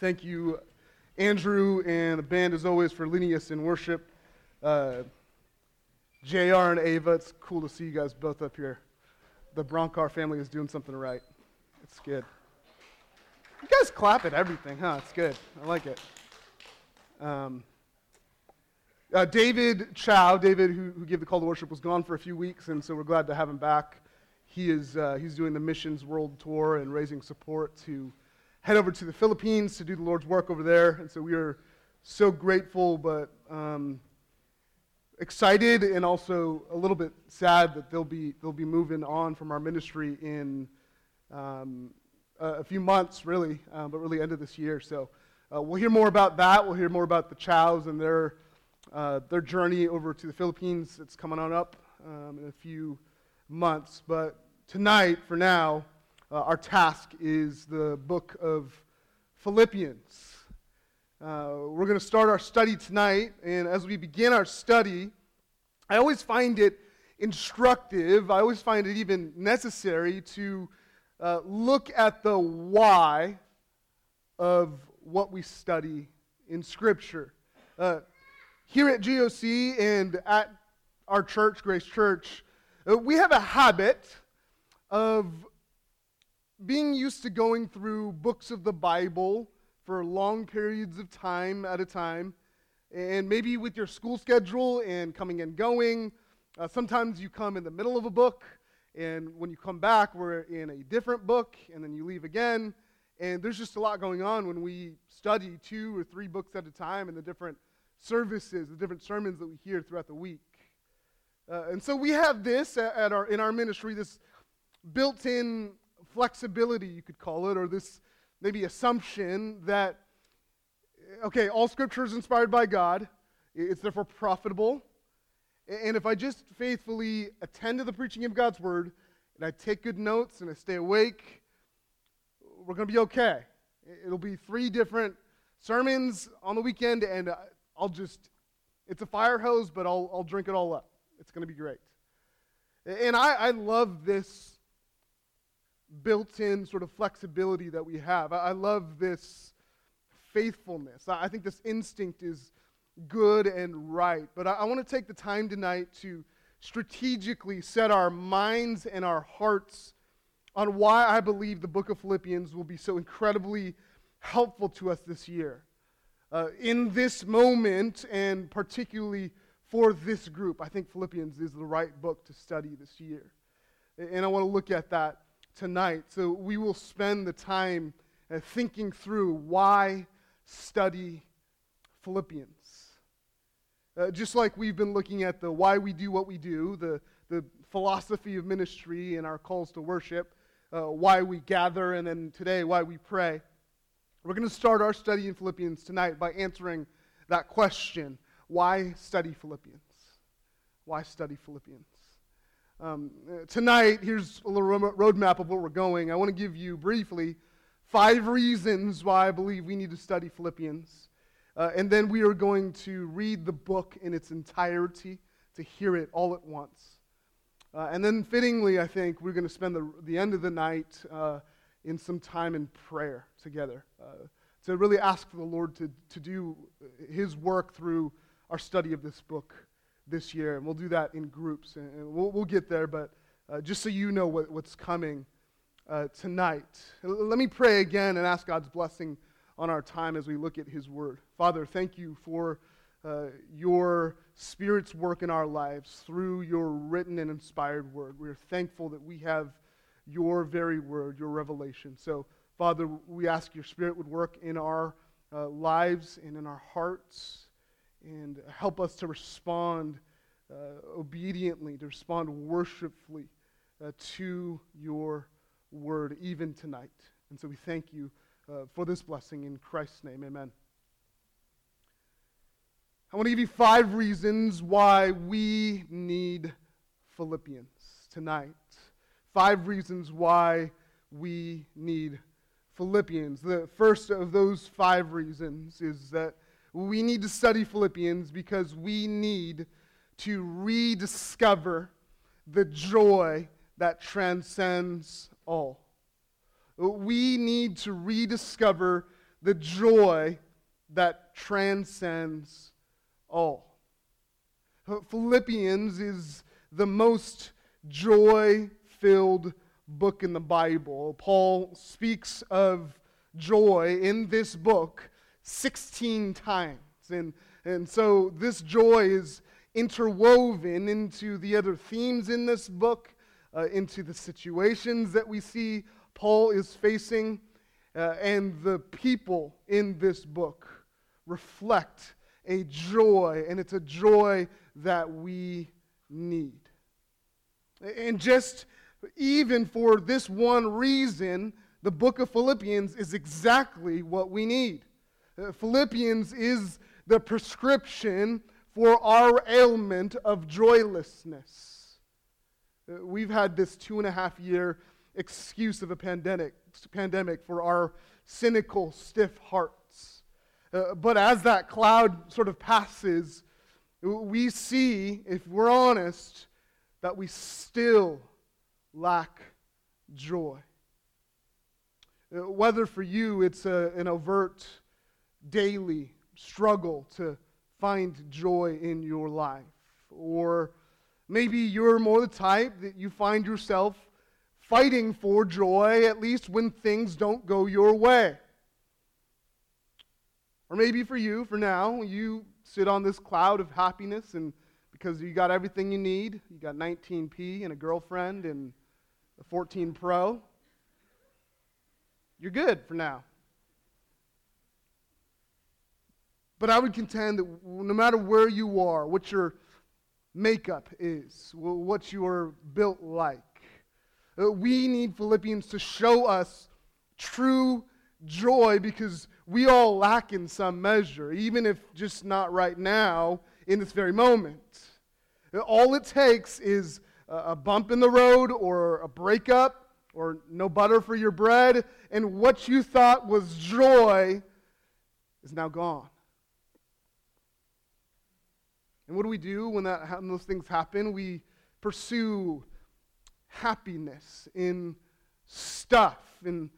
Thank you, Andrew and the band, as always, for leading us in worship. Uh, JR and Ava, it's cool to see you guys both up here. The Broncar family is doing something right. It's good. You guys clap at everything, huh? It's good. I like it. Um, uh, David Chow, David, who, who gave the call to worship, was gone for a few weeks, and so we're glad to have him back. He is uh, he's doing the missions world tour and raising support to head over to the Philippines to do the Lord's work over there. And so we are so grateful, but um, excited and also a little bit sad that they'll be, they'll be moving on from our ministry in um, a, few months, really, uh, but really end of this year. So uh, we'll hear more about that. We'll hear more about the Chows and their, uh, their journey over to the Philippines. It's coming on up um, in a few months. But tonight, for now, uh, our task is the book of Philippians. Uh, we're going to start our study tonight, and as we begin our study, I always find it instructive, I always find it even necessary to uh, look at the why of what we study in Scripture. Uh, here at GOC and at our church, Grace Church, uh, we have a habit of being used to going through books of the Bible for long periods of time at a time, and maybe with your school schedule and coming and going, uh, sometimes you come in the middle of a book, and when you come back, we're in a different book, and then you leave again. And there's just a lot going on when we study two or three books at a time and the different services, the different sermons that we hear throughout the week. Uh, and so we have this at, our, in our ministry, this built in flexibility, you could call it, or this maybe assumption that, okay, all scripture is inspired by God, it's therefore profitable. And if I just faithfully attend to the preaching of God's word, and I take good notes and I stay awake, we're going to be okay. It'll be three different sermons on the weekend, and I'll just, it's a fire hose, but I'll, I'll drink it all up. It's going to be great. And I, I love this built in sort of flexibility that we have. I, I love this faithfulness. I, I, think this instinct is good and right. But I, I want to take the time tonight to strategically set our minds and our hearts on why I believe the book of Philippians will be so incredibly helpful to us this year. Uh, in this moment, and particularly for this group, I think Philippians is the right book to study this year. And I want to look at that tonight. So we will spend the time uh, thinking through why study Philippians. Uh, just like we've been looking at the why we do what we do, the, the philosophy of ministry and our calls to worship, uh, why we gather, and then today, why we pray. We're going to start our study in Philippians tonight by answering that question why study Philippians? Why study Philippians? Um, tonight, here's a little roadmap of where we're going. I want to give you briefly five reasons why I believe we need to study Philippians. Uh, and then we are going to read the book in its entirety to hear it all at once. Uh, and then, fittingly, I think we're going to spend the, the end of the night uh, in some time in prayer together uh, to really ask the Lord to, to do His work through our study of this book this year, and we'll do that in groups, and we'll, we'll get there, but uh, just so you know what, what's coming uh, tonight. Let me pray again and ask God's blessing on our time as we look at His Word. Father, thank you for uh, your Spirit's work in our lives through your written and inspired Word. We're thankful that we have your very Word, your revelation. So, Father, we ask your Spirit would work in our uh, lives and in our hearts and help us to respond uh, obediently, to respond worshipfully uh, to your word, even tonight. And so we thank you uh, for this blessing in Christ's name. Amen. I want to give you five reasons why we need Philippians tonight. Five reasons why we need Philippians. The first of those five reasons is that we need to study Philippians because we need to rediscover the joy that transcends all. We need to rediscover the joy that transcends all. Philippians is the most joy filled book in the Bible. Paul speaks of joy in this book 16 times. And, and so this joy is interwoven into the other themes in this book, uh, into the situations that we see Paul is facing, uh, and the people in this book reflect a joy, and it's a joy that we need. And just even for this one reason, the book of Philippians is exactly what we need. Uh, Philippians is the prescription for our ailment of joylessness. Uh, we've had this two and a half year excuse of a pandemic, pandemic for our cynical, stiff hearts. Uh, but as that cloud sort of passes, we see, if we're honest, that we still lack joy. Uh, whether for you it's a, an overt daily struggle to find joy in your life, or maybe you're more the type that you find yourself fighting for joy, at least when things don't go your way. Or maybe for you, for now, you sit on this cloud of happiness and because you got everything you need, you got 19p and a girlfriend and a 14 Pro, you're good for now. But I would contend that no matter where you are, what your makeup is, what you are built like, uh, we need Philippians to show us true joy because we all lack in some measure, even if just not right now in this very moment. All it takes is a bump in the road or a breakup or no butter for your bread, and what you thought was joy is now gone. And what do we do when, that, when those things happen? We pursue happiness in stuff, in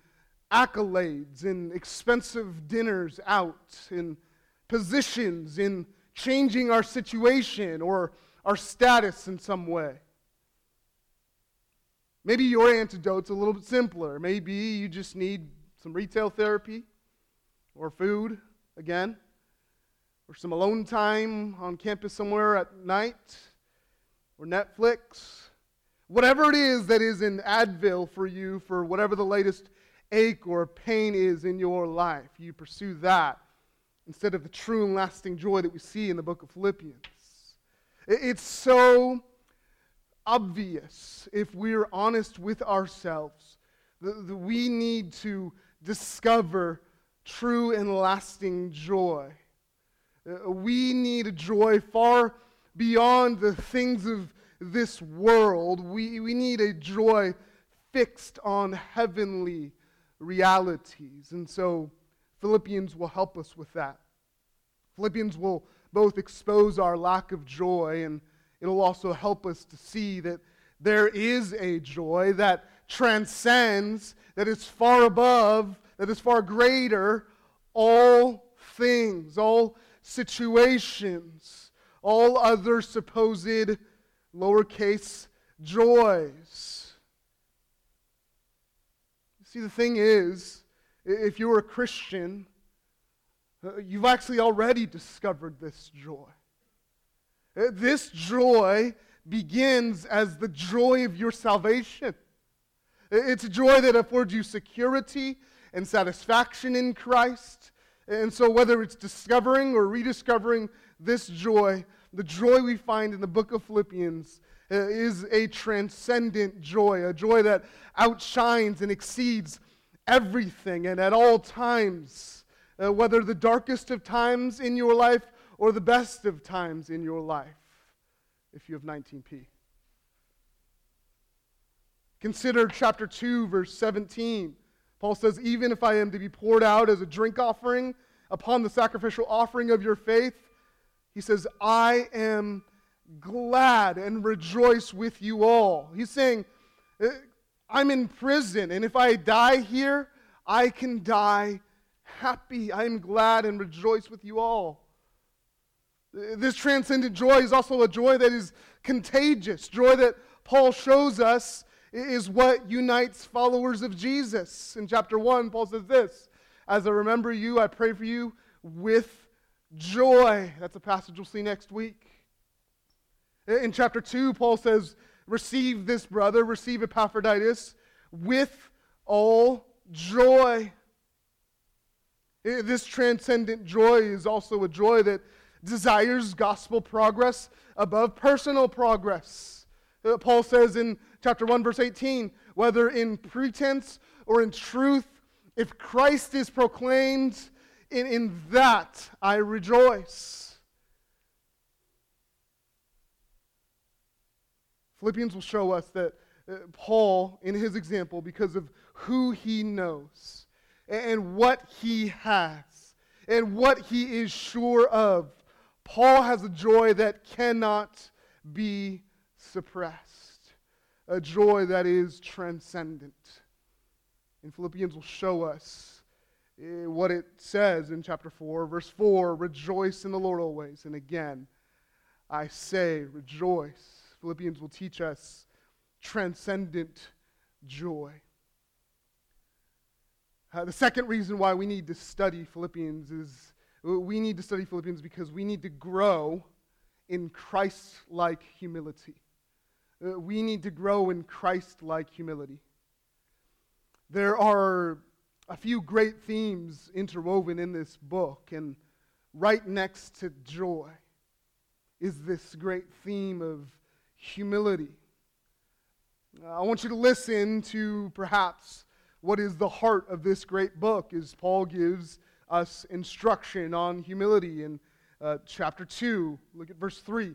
accolades, in expensive dinners out, in positions, in changing our situation or our status in some way. Maybe your antidote's a little bit simpler. Maybe you just need some retail therapy or food again, or some alone time on campus somewhere at night, or Netflix Whatever it is that is in Advil for you, for whatever the latest ache or pain is in your life, you pursue that instead of the true and lasting joy that we see in the book of Philippians. It's so obvious if we're honest with ourselves that we need to discover true and lasting joy. Uh, we need a joy far beyond the things of this world. We, we need a joy fixed on heavenly realities. And so Philippians will help us with that. Philippians will both expose our lack of joy and it'll also help us to see that there is a joy that transcends, that is far above, that is far greater all things, all situations, all other supposed lowercase joys. See, the thing is, if you're a Christian, uh, you've actually already discovered this joy. Uh, this joy begins as the joy of your salvation. It's a joy that affords you security and satisfaction in Christ. And so, whether it's discovering or rediscovering this joy, the joy we find in the book of Philippians uh, is a transcendent joy, a joy that outshines and exceeds everything and at all times, uh, whether the darkest of times in your life or the best of times in your life, if you have 19p. Consider chapter 2, verse 17. Paul says, Even if I am to be poured out as a drink offering upon the sacrificial offering of your faith, he says, I am glad and rejoice with you all. He's saying, uh, I'm in prison, and if I die here, I can die happy. I am glad and rejoice with you all. This transcendent joy is also a joy that is contagious. Joy that Paul shows us is what unites followers of Jesus. In chapter 1, Paul says this As I remember you, I pray for you with joy. That's a passage we'll see next week. In chapter 2, Paul says, Receive this brother, receive Epaphroditus with all joy. This transcendent joy is also a joy that desires gospel progress above personal progress. Uh, Paul says in chapter 1, verse 18, whether in pretense or in truth, if Christ is proclaimed, in, in that I rejoice. Philippians will show us that uh, Paul, in his example, because of who he knows and what he has and what he is sure of, Paul has a joy that cannot be suppressed, a joy that is transcendent. And Philippians will show us uh, what it says in chapter 4, verse 4 Rejoice in the Lord always. And again, I say, rejoice. Philippians will teach us transcendent joy. Uh, the second reason why we need to study Philippians is we need to study Philippians because we need to grow in Christ like humility. Uh, we need to grow in Christ like humility. There are a few great themes interwoven in this book, and right next to joy is this great theme of humility. I want you to listen to perhaps what is the heart of this great book as Paul gives us instruction on humility in uh, chapter 2. Look at verse 3.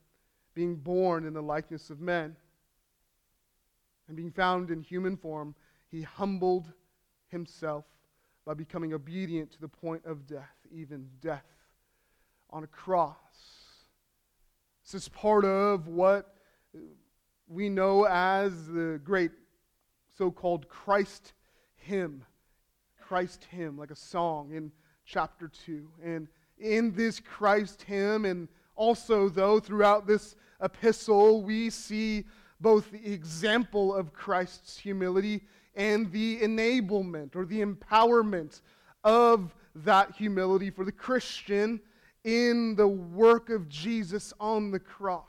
being born in the likeness of men. And being found in human form, he humbled himself by becoming obedient to the point of death, even death on a cross. This is part of what we know as the great so called Christ hymn. Christ hymn, like a song in chapter 2. And in this Christ hymn, and also, though, throughout this epistle, we see both the example of Christ's humility and the enablement or the empowerment of that humility for the Christian in the work of Jesus on the cross.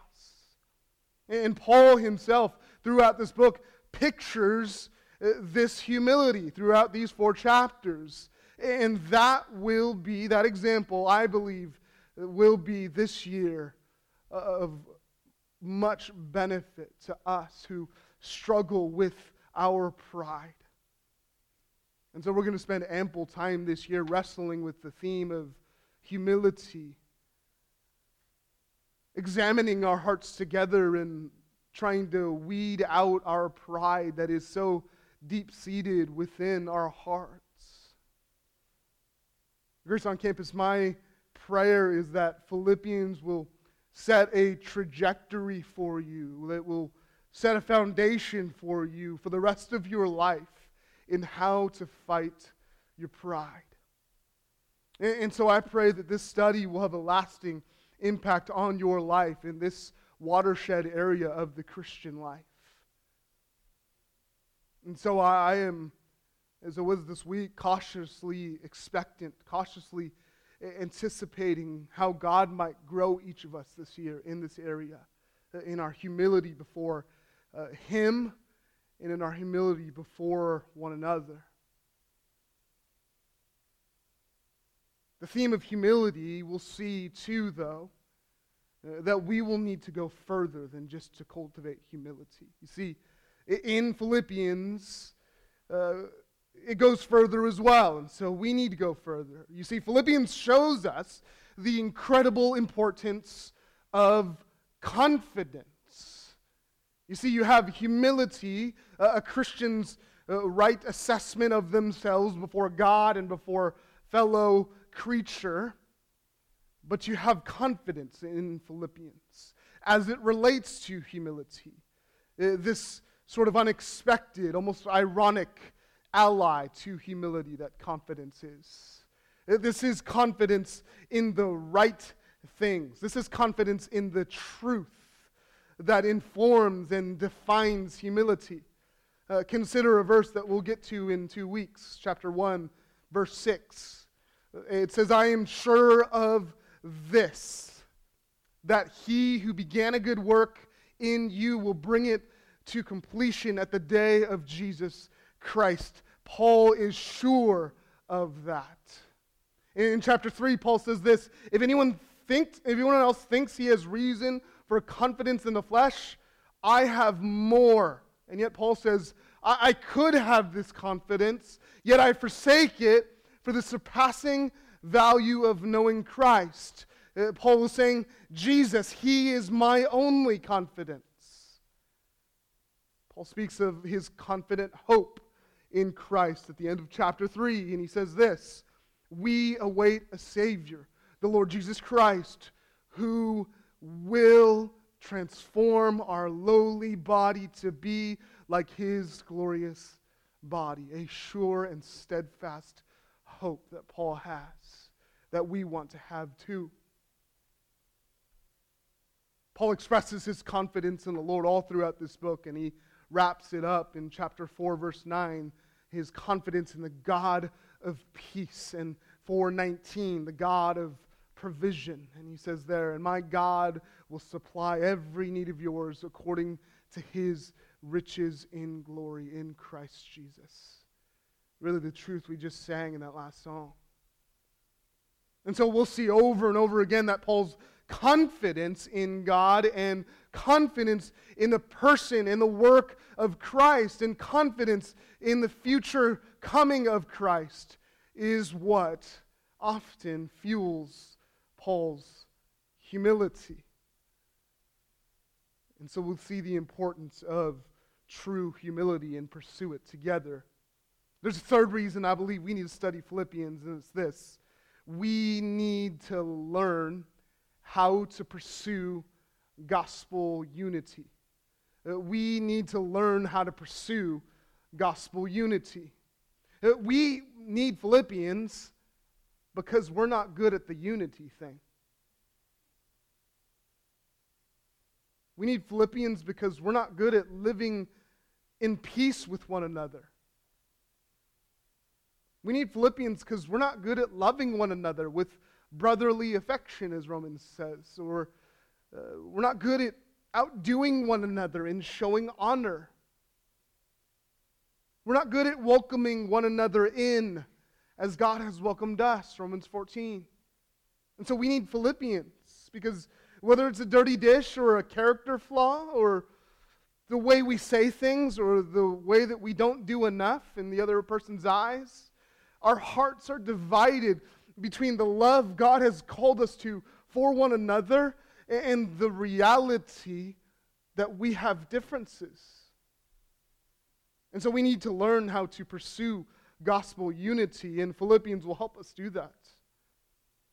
And Paul himself, throughout this book, pictures uh, this humility throughout these four chapters. And that will be, that example, I believe, will be this year of much benefit to us who struggle with our pride. And so we're going to spend ample time this year wrestling with the theme of humility examining our hearts together and trying to weed out our pride that is so deep seated within our hearts. Grace on Campus, my prayer is that Philippians will set a trajectory for you, that will set a foundation for you for the rest of your life in how to fight your pride. And, and so I pray that this study will have a lasting impact on your life in this watershed area of the Christian life. And so I, I am, as it was this week, cautiously expectant, cautiously anticipating how God might grow each of us this year in this area, uh, in our humility before uh, Him and in our humility before one another. The theme of humility we'll see too, though, uh, that we will need to go further than just to cultivate humility. You see, in Philippians, uh, it goes further as well. And so we need to go further. You see, Philippians shows us the incredible importance of confidence. You see, you have humility, a Christian's uh, right assessment of themselves before God and before fellow creature, but you have confidence in Philippians as it relates to humility. Uh, this sort of unexpected, almost ironic ally to humility that confidence is. Uh, this is confidence in the right things. This is confidence in the truth that informs and defines humility. Uh, consider a verse that we'll get to in two weeks, chapter 1, verse 6. It says, I am sure of this, that he who began a good work in you will bring it to completion at the day of Jesus Christ. Paul is sure of that. In chapter 3, Paul says this if anyone thinks, if anyone else thinks he has reason for confidence in the flesh, I have more. And yet Paul says, I, I could have this confidence, yet I forsake it for the surpassing value of knowing Christ. Uh, Paul was saying, Jesus, he is my only confidence. Paul speaks of his confident hope in Christ at the end of chapter 3, and he says this We await a Savior, the Lord Jesus Christ, who will transform our lowly body to be like his glorious body, a sure and steadfast hope that Paul has, that we want to have too. Paul expresses his confidence in the Lord all throughout this book, and he wraps it up in chapter 4, verse 9, his confidence in the God of peace, and 419, the God of provision. And he says there, and my God will supply every need of yours according to his riches in glory in Christ Jesus. Really, the truth we just sang in that last song. And so we'll see over and over again that Paul's confidence in God and confidence in the person and the work of Christ and confidence in the future coming of Christ is what often fuels Paul's humility. And so we'll see the importance of true humility and pursue it together. There's a third reason I believe we need to study Philippians, and it's this we need to learn how to pursue gospel unity. Uh, we need to learn how to pursue gospel unity. Uh, we need Philippians because we're not good at the unity thing. We need Philippians because we're not good at living in peace with one another. We need Philippians because we're not good at loving one another with brotherly affection, as Romans says. Or uh, we're not good at outdoing one another in showing honor. We're not good at welcoming one another in as God has welcomed us, Romans 14. And so we need Philippians because whether it's a dirty dish or a character flaw or the way we say things or the way that we don't do enough in the other person's eyes. Our hearts are divided between the love God has called us to for one another and the reality that we have differences. And so we need to learn how to pursue gospel unity, and Philippians will help us do that.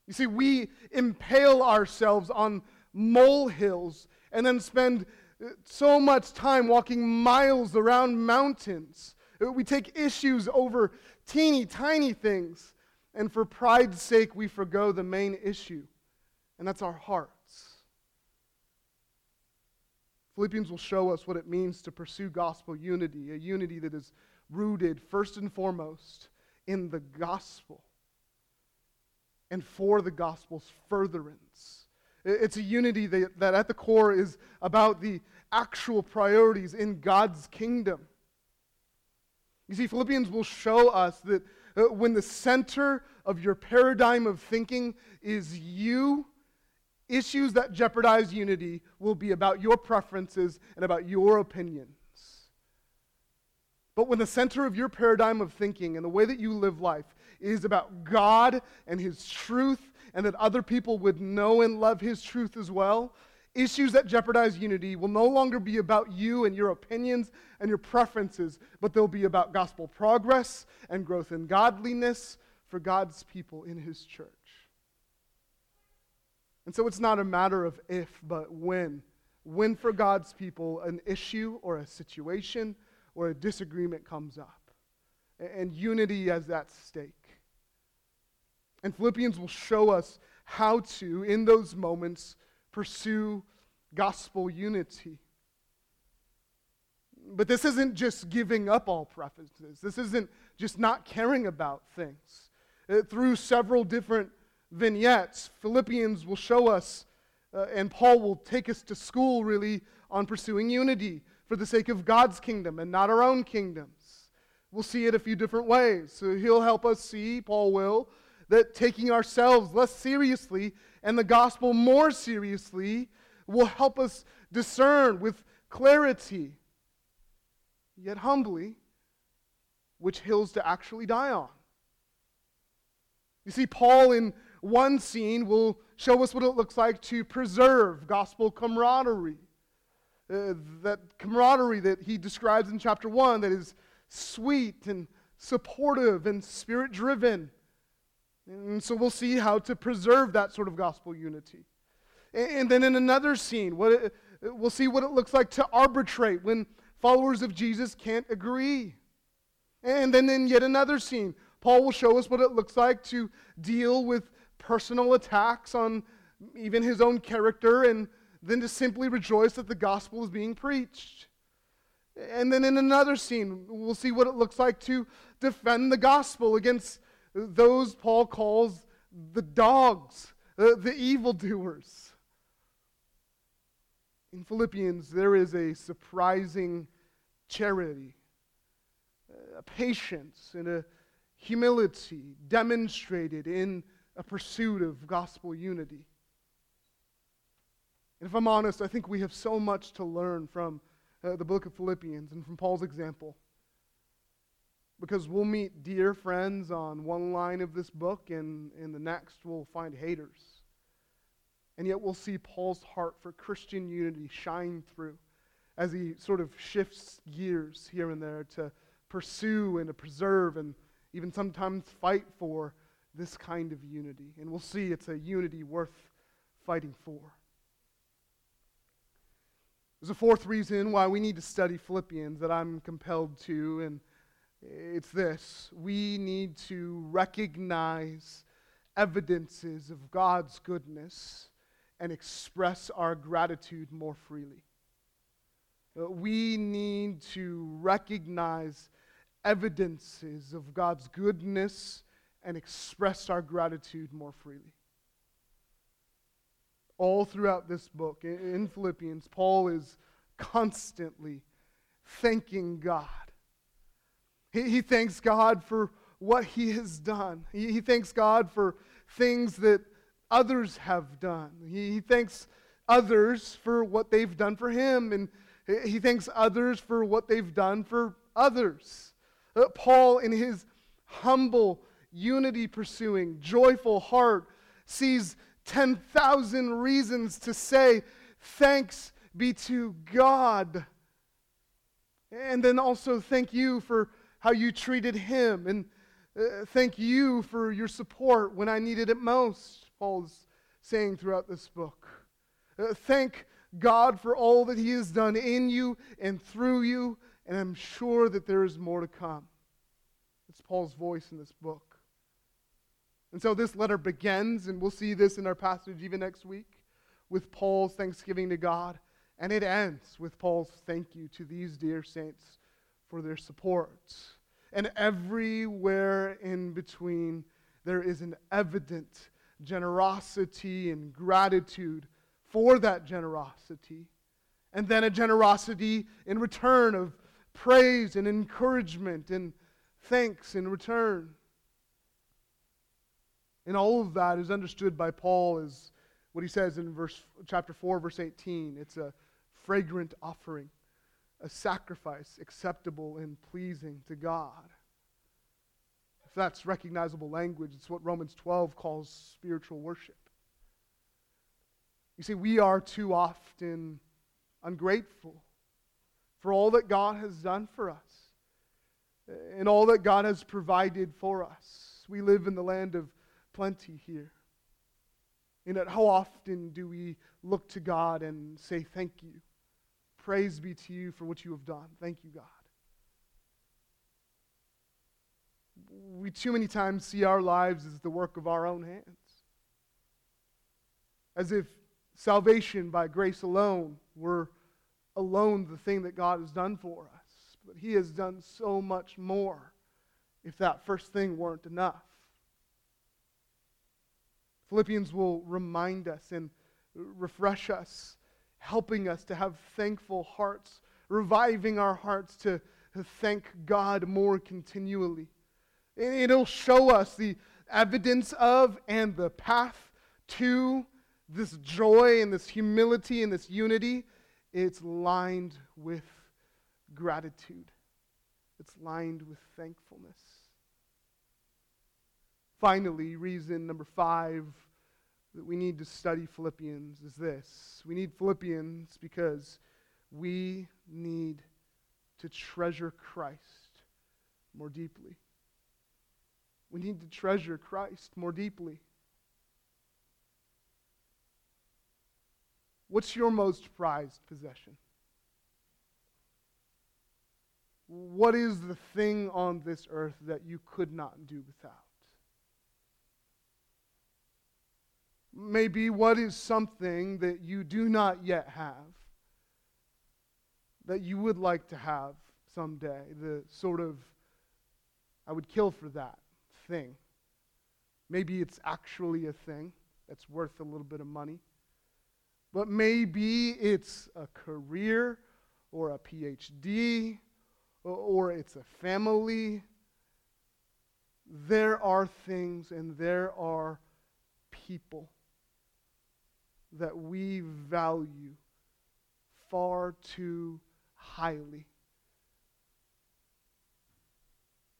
You see, we impale ourselves on molehills and then spend uh, so much time walking miles around mountains. Uh, we take issues over teeny tiny things, and for pride's sake, we forego the main issue, and that's our hearts. Philippians will show us what it means to pursue gospel unity, a unity that is rooted first and foremost in the gospel and for the gospel's furtherance. It's a unity that, that at the core is about the actual priorities in God's kingdom. You see, Philippians will show us that Uh, when the center of your paradigm of thinking is you, issues that jeopardize unity will be about your preferences and about your opinions. But when the center of your paradigm of thinking and the way that you live life is about God and His truth, and that other people would know and love His truth as well, issues that jeopardize unity will no longer be about you and your opinions and your preferences, but they'll be about gospel progress and growth in godliness for God's people in His church. And so it's not a matter of if, but when. When for God's people an issue or a situation or a disagreement comes up. And unity as at stake. And Philippians will show us how to, in those moments, pursue gospel unity. But this isn't just giving up all preferences. This isn't just not caring about things. Uh, through several different vignettes, Philippians will show us, uh, and Paul will take us to school really on pursuing unity for the sake of God's kingdom and not our own kingdoms. We'll see it a few different ways. So he'll help us see, Paul will, that taking ourselves less seriously and the gospel more seriously will help us discern with clarity, yet humbly, which hills to actually die on. You see, Paul in one scene will show us what it looks like to preserve gospel camaraderie. Uh, that camaraderie that he describes in chapter 1 that is sweet and supportive and spirit driven. And so we'll see how to preserve that sort of gospel unity. And then in another scene, what it, we'll see what it looks like to arbitrate when followers of Jesus can't agree. And then in yet another scene, Paul will show us what it looks like to deal with personal attacks on even his own character and then to simply rejoice that the gospel is being preached. And then in another scene, we'll see what it looks like to defend the gospel against those Paul calls the dogs, uh, the evildoers. In Philippians, there is a surprising charity, a patience, and a humility demonstrated in a pursuit of gospel unity. And if I'm honest, I think we have so much to learn from uh, the book of Philippians and from Paul's example. Because we'll meet dear friends on one line of this book, and in the next we'll find haters. And yet we'll see Paul's heart for Christian unity shine through as he sort of shifts gears here and there to pursue and to preserve and even sometimes fight for this kind of unity. And we'll see it's a unity worth fighting for. There's a fourth reason why we need to study Philippians that I'm compelled to, and it's this we need to recognize evidences of God's goodness and express our gratitude more freely. Uh, we need to recognize evidences of God's goodness and express our gratitude more freely. All throughout this book, in Philippians, Paul is constantly thanking God he, he thanks God for what he has done. He, he thanks God for things that others have done. He, he thanks others for what they've done for him, and he thanks others for what they've done for others. Uh, Paul, in his humble, unity pursuing, joyful heart, sees 10,000 reasons to say, Thanks be to God. And then also, thank you for how you treated him. And uh, thank you for your support when I needed it most, Paul's saying throughout this book. Uh, thank God for all that he has done in you and through you, and I'm sure that there is more to come. It's Paul's voice in this book. And so this letter begins, and we'll see this in our passage even next week, with Paul's thanksgiving to God. And it ends with Paul's thank you to these dear saints for their support. And everywhere in between, there is an evident generosity and gratitude for that generosity. And then a generosity in return of praise and encouragement and thanks in return. And all of that is understood by Paul as what he says in verse, chapter 4, verse 18. It's a fragrant offering a sacrifice acceptable and pleasing to God. If that's recognizable language, it's what Romans 12 calls spiritual worship. You see, we are too often ungrateful for all that God has done for us and all that God has provided for us. We live in the land of plenty here. And yet, how often do we look to God and say, Thank you? Praise be to you for what you have done. Thank you, God. We too many times see our lives as the work of our own hands. As if salvation by grace alone were alone the thing that God has done for us. But He has done so much more if that first thing weren't enough. Philippians will remind us and refresh us, helping us to have thankful hearts, reviving our hearts to, thank God more continually. It'll show us the evidence of and the path to this joy and this humility and this unity. It's lined with gratitude, it's lined with thankfulness. Finally, reason number five that we need to study Philippians is this we need Philippians because we need to treasure Christ more deeply. We need to treasure Christ more deeply. What's your most prized possession? What is the thing on this earth that you could not do without? Maybe what is something that you do not yet have that you would like to have someday? The sort of, I would kill for that thing. Maybe it's actually a thing that's worth a little bit of money. But maybe it's a career or a PhD or it's a family. There are things and there are people that we value far too highly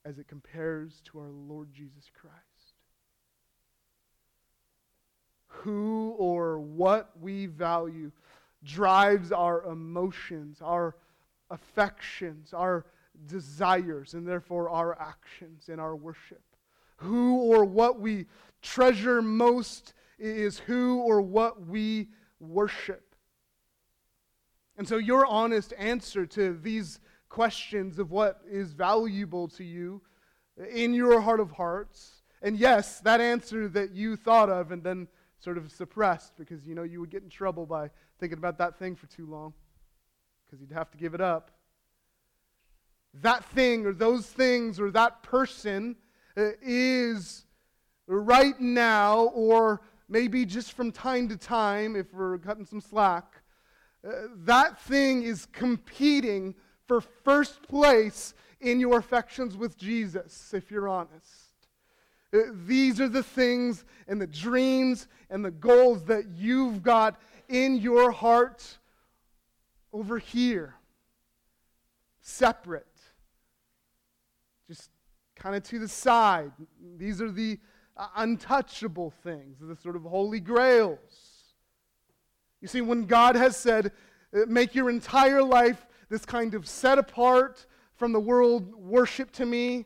as it compares to our Lord Jesus Christ. Who or what we value drives our emotions, our affections, our desires, and therefore our actions and our worship. Who or what we treasure most is who or what we worship. And so, your honest answer to these questions of what is valuable to you in your heart of hearts, and yes, that answer that you thought of and then sort of suppressed because you know you would get in trouble by thinking about that thing for too long because you'd have to give it up. That thing or those things or that person uh, is right now or maybe just from time to time, if we're cutting some slack, uh, that thing is competing for first place in your affections with Jesus, if you're honest. Uh, these are the things and the dreams and the goals that you've got in your heart over here, separate, just kind of to the side. These are the untouchable things, the sort of holy grails. You see, when God has said, uh, make your entire life this kind of set apart from the world worship to me,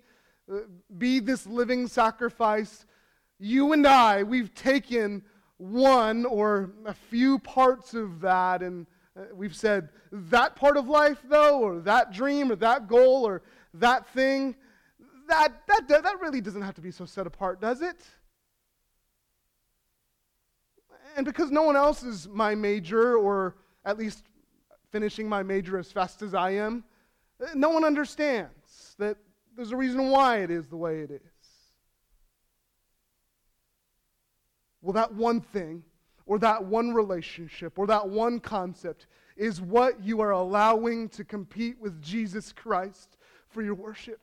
uh, be this living sacrifice, you and I, we've taken one or a few parts of that and we've said, that part of life, though, or that dream, or that goal, or that thing, that, that, that really doesn't have to be so set apart, does it? And because no one else is my major, or at least finishing my major as fast as I am, no one understands that there's a reason why it is the way it is. Well, that one thing, or that one relationship, or that one concept is what you are allowing to compete with Jesus Christ for your worship.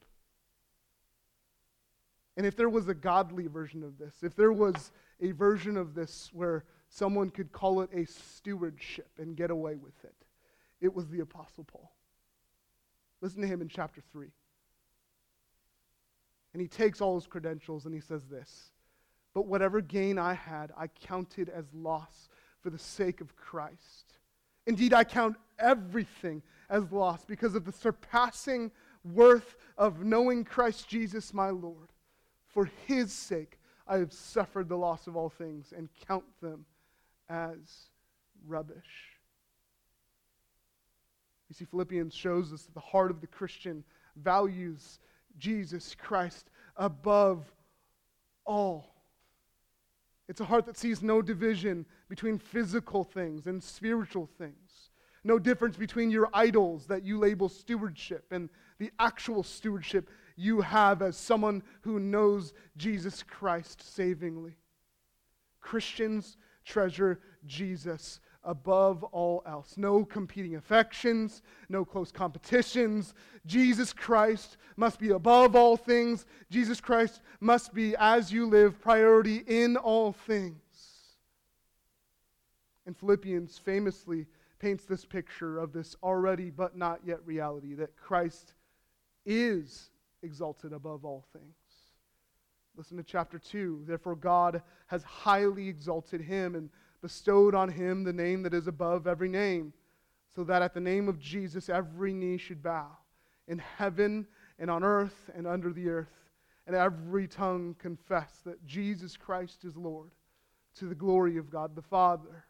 And if there was a godly version of this, if there was a version of this where someone could call it a stewardship and get away with it, it was the Apostle Paul. Listen to him in chapter 3. And he takes all his credentials and he says this But whatever gain I had, I counted as loss for the sake of Christ. Indeed, I count everything as loss because of the surpassing worth of knowing Christ Jesus my Lord. For his sake, I have suffered the loss of all things and count them as rubbish. You see, Philippians shows us that the heart of the Christian values Jesus Christ above all. It's a heart that sees no division between physical things and spiritual things. No difference between your idols that you label stewardship and the actual stewardship you have as someone who knows Jesus Christ savingly. Christians treasure Jesus above all else. No competing affections, no close competitions. Jesus Christ must be above all things. Jesus Christ must be, as you live, priority in all things. And Philippians famously paints this picture of this already but not yet reality that Christ is exalted above all things. Listen to chapter 2. Therefore, God has highly exalted him and bestowed on him the name that is above every name, so that at the name of Jesus every knee should bow, in heaven and on earth and under the earth, and every tongue confess that Jesus Christ is Lord, to the glory of God the Father.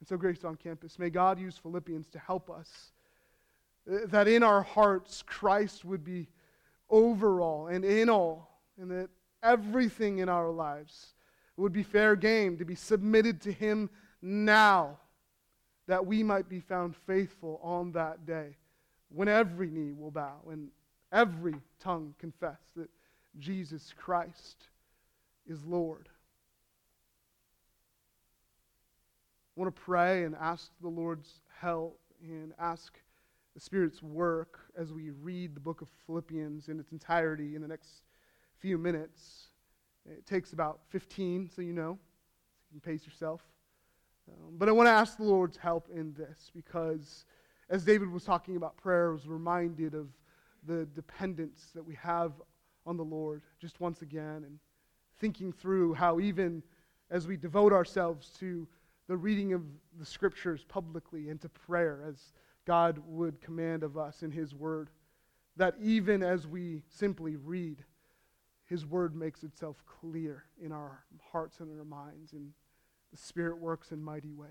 And so, Grace on Campus, may God use Philippians to help us, that in our hearts Christ would be overall and in all, and that everything in our lives would be fair game to be submitted to him now, that we might be found faithful on that day, when every knee will bow and every tongue confess that Jesus Christ is Lord. I want to pray and ask the Lord's help and ask the Spirit's work as we read the book of Philippians in its entirety in the next few minutes. It takes about 15, so you know. So you can pace yourself. Um, but I want to ask the Lord's help in this because as David was talking about prayer, I was reminded of the dependence that we have on the Lord just once again and thinking through how even as we devote ourselves to the reading of the scriptures publicly and to prayer as God would command of us in his word, that even as we simply read, his word makes itself clear in our hearts and in our minds, and the Spirit works in mighty ways.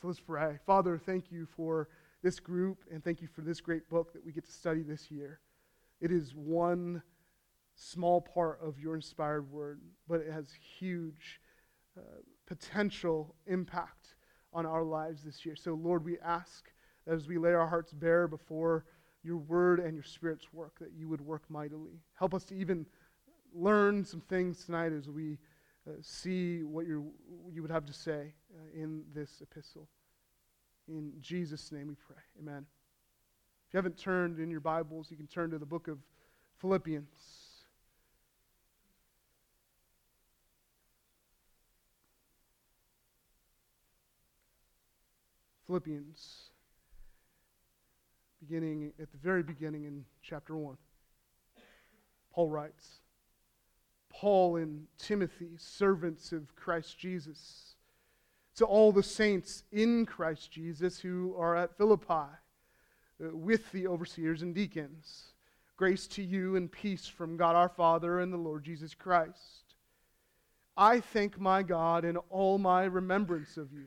So let's pray. Father, thank you for this group, and thank you for this great book that we get to study this year. It is one small part of your inspired word, but it has huge uh, potential impact on our lives this year. So, Lord, we ask as we lay our hearts bare before your word and your spirit's work, that you would work mightily. Help us to even learn some things tonight as we uh, see what you you would have to say uh, in this epistle. In Jesus' name we pray. Amen. If you haven't turned in your Bibles, you can turn to the book of Philippians. Philippians beginning at the very beginning in chapter 1. Paul writes Paul and Timothy, servants of Christ Jesus, to all the saints in Christ Jesus who are at Philippi, uh, with the overseers and deacons. Grace to you and peace from God our Father and the Lord Jesus Christ. I thank my God in all my remembrance of you,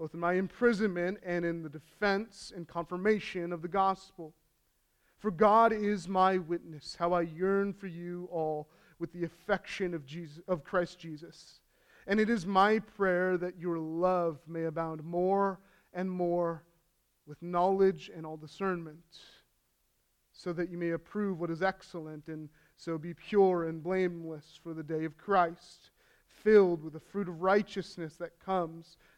both in my imprisonment and in the defense and confirmation of the gospel. For God is my witness, how I yearn for you all with the affection of, Jesus, of Christ Jesus. And it is my prayer that your love may abound more and more with knowledge and all discernment, so that you may approve what is excellent, and so be pure and blameless for the day of Christ, filled with the fruit of righteousness that comes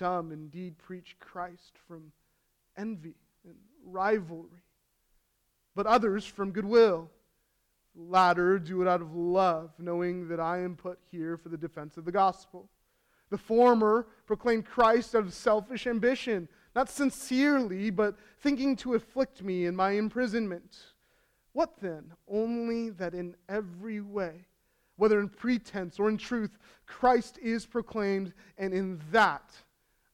Some indeed preach Christ from envy and rivalry, but others from goodwill latter do it out of love, knowing that I am put here for the defense of the gospel. The former proclaim Christ out of selfish ambition, not sincerely, but thinking to afflict me in my imprisonment. What then? Only that in every way, whether in pretense or in truth, Christ is proclaimed, and in that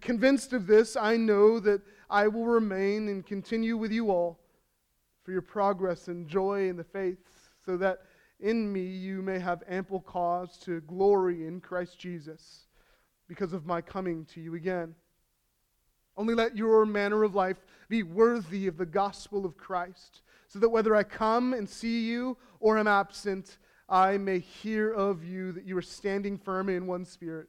Convinced of this, I know that I will remain and continue with you all for your progress and joy in the faith, so that in me you may have ample cause to glory in Christ Jesus because of my coming to you again. Only let your manner of life be worthy of the gospel of Christ, so that whether I come and see you or am absent, I may hear of you that you are standing firm in one spirit,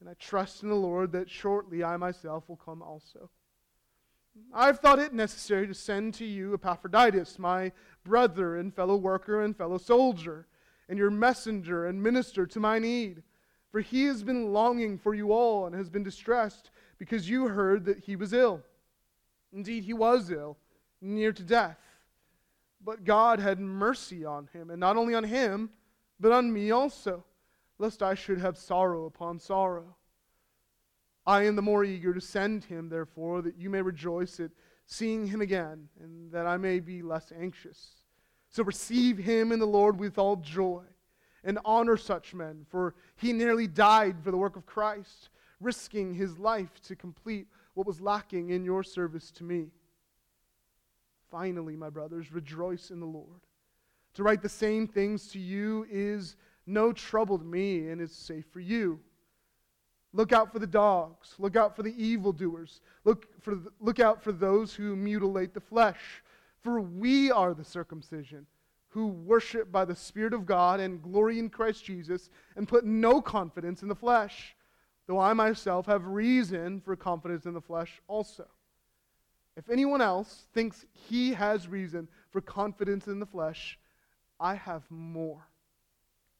And I trust in the Lord that shortly I myself will come also. I've thought it necessary to send to you Epaphroditus, my brother and fellow worker and fellow soldier, and your messenger and minister to my need. For he has been longing for you all and has been distressed because you heard that he was ill. Indeed, he was ill, near to death. But God had mercy on him, and not only on him, but on me also lest I should have sorrow upon sorrow. I am the more eager to send him, therefore, that you may rejoice at seeing him again, and that I may be less anxious. So receive him in the Lord with all joy, and honor such men, for he nearly died for the work of Christ, risking his life to complete what was lacking in your service to me. Finally, my brothers, rejoice in the Lord. To write the same things to you is no trouble to me, and it's safe for you. Look out for the dogs. Look out for the evildoers. Look, for the, look out for those who mutilate the flesh. For we are the circumcision, who worship by the Spirit of God and glory in Christ Jesus, and put no confidence in the flesh, though I myself have reason for confidence in the flesh also. If anyone else thinks he has reason for confidence in the flesh, I have more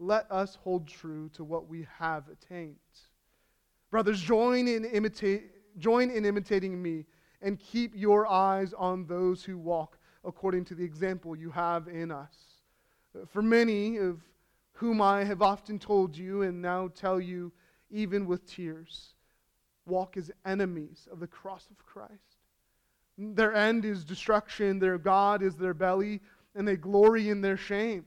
let us hold true to what we have attained. Brothers, join in, imitate, join in imitating me and keep your eyes on those who walk according to the example you have in us. For many of whom I have often told you and now tell you, even with tears, walk as enemies of the cross of Christ. Their end is destruction, their God is their belly, and they glory in their shame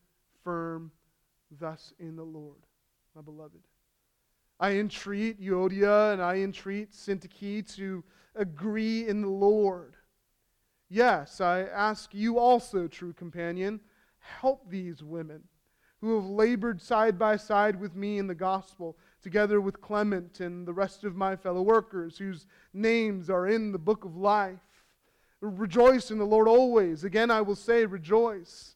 firm thus in the Lord, my beloved. I entreat Euodia and I entreat Syntyche to agree in the Lord. Yes, I ask you also, true companion, help these women who have labored side by side with me in the gospel, together with Clement and the rest of my fellow workers, whose names are in the book of life. Rejoice in the Lord always. Again, I will say, rejoice.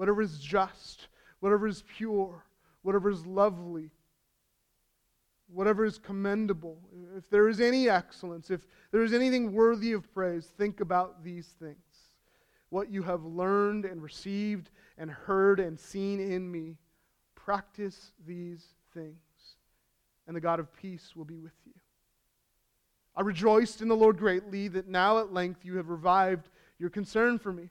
whatever is just, whatever is pure, whatever is lovely, whatever is commendable, if there is any excellence, if there is anything worthy of praise, think about these things. What you have learned and received and heard and seen in me Practice these things, and the God of peace will be with you. I rejoiced in the Lord greatly that now at length you have revived your concern for me.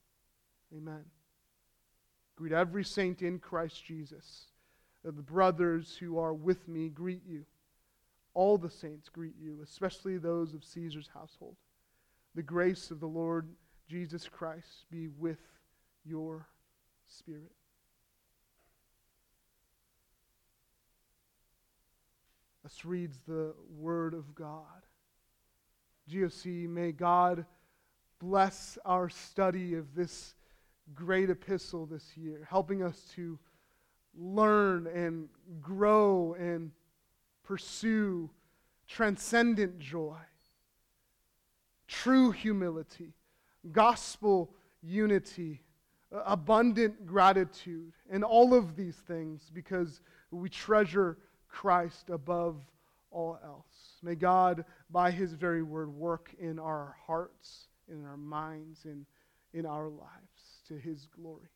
Amen. Greet every saint in Christ Jesus. The brothers who are with me greet you. All the saints greet you, especially those of Caesar's household. The grace of the Lord Jesus Christ be with your spirit. Thus reads the Word of God. GOC, may God bless our study of this great epistle this year, helping us to learn and grow and pursue transcendent joy, true humility, gospel unity, abundant gratitude, and all of these things because we treasure Christ above all else. May God, by his very word, work in our hearts, in our minds, and in our lives to his glory.